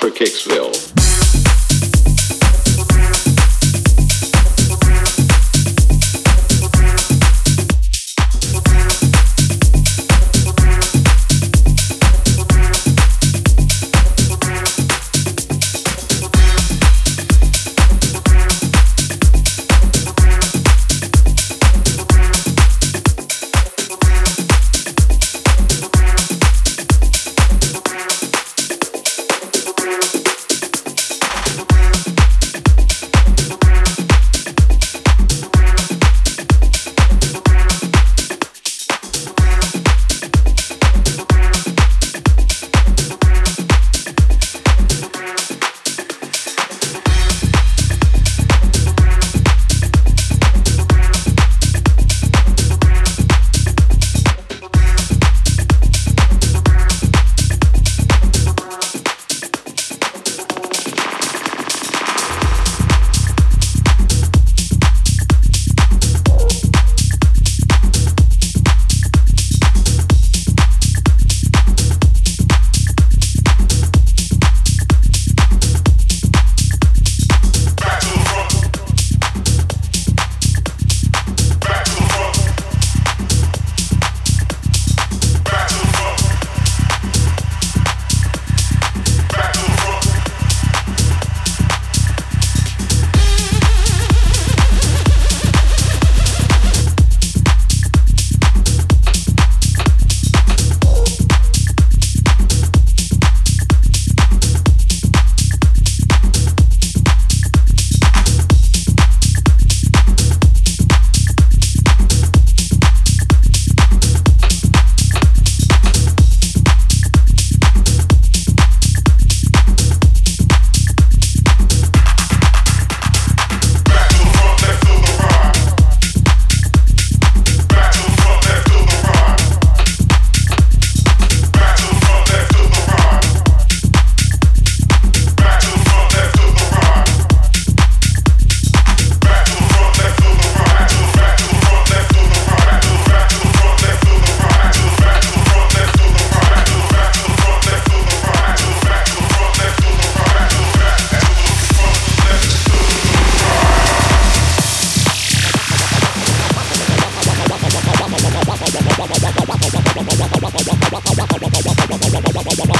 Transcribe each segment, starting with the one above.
for Kicksville.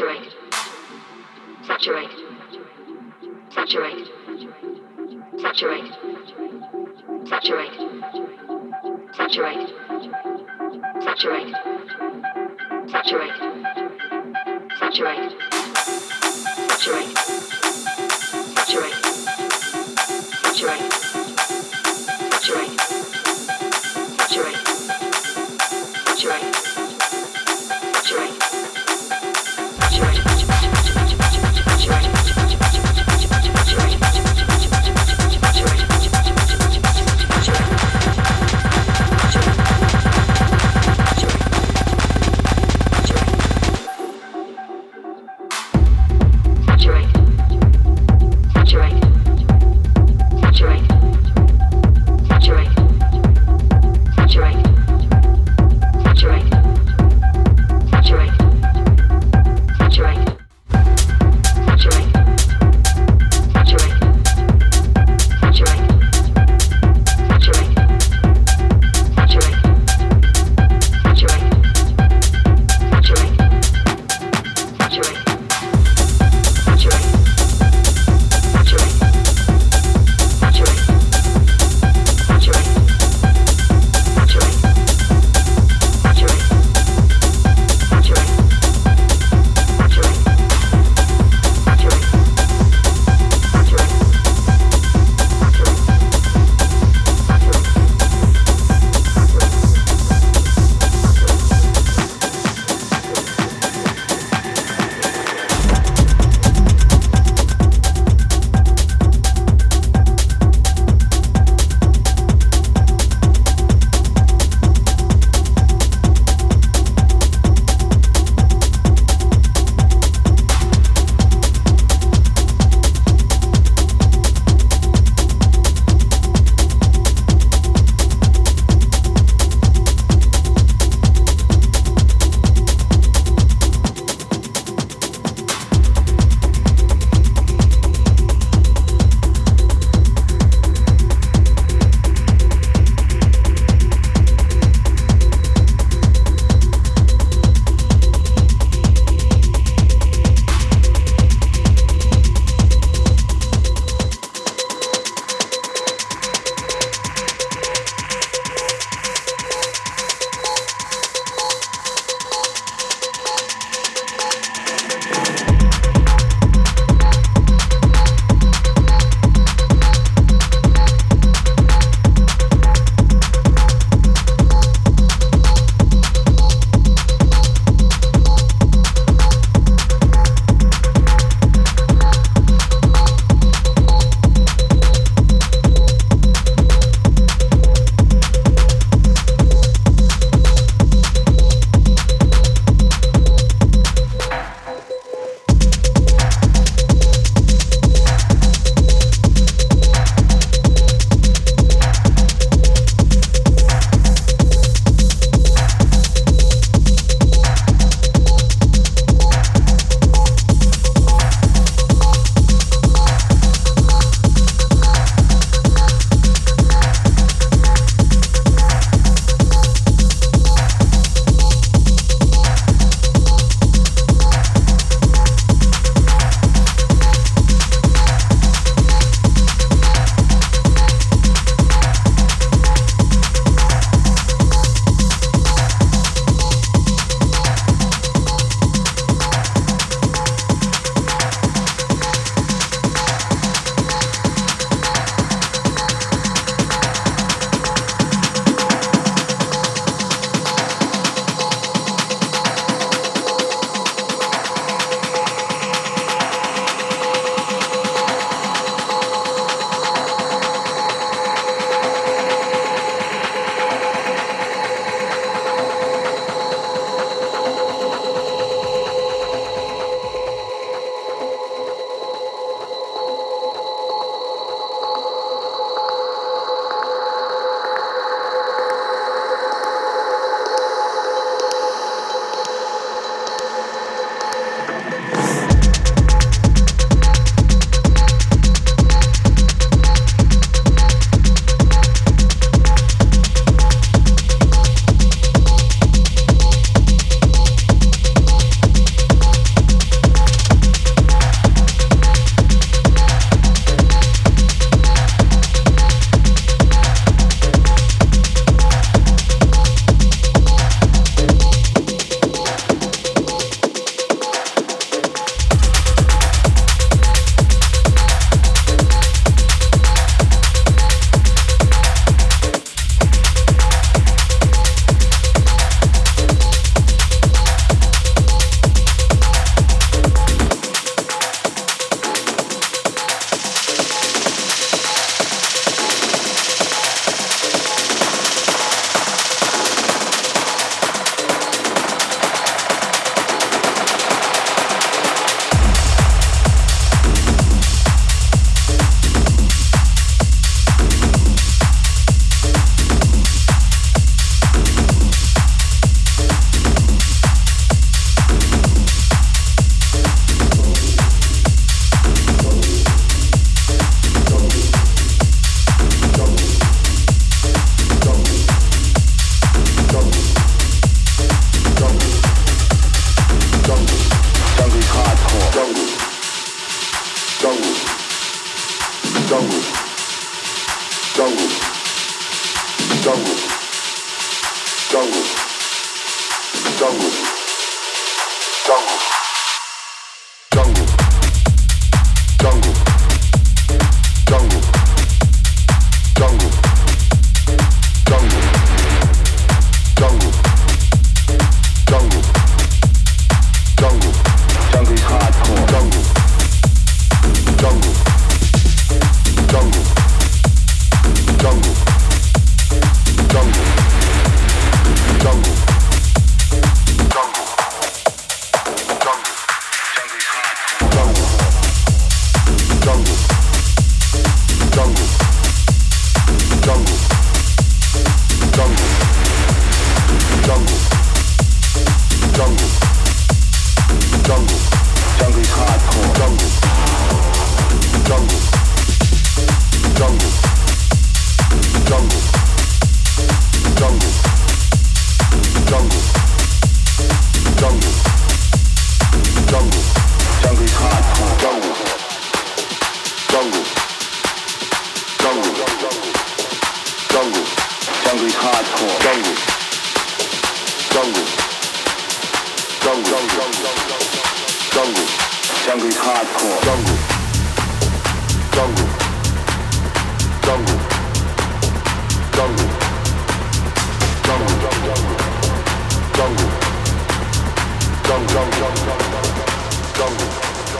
saturate, saturate, saturate, saturate, saturate, saturate, saturate, saturate, saturate, saturate.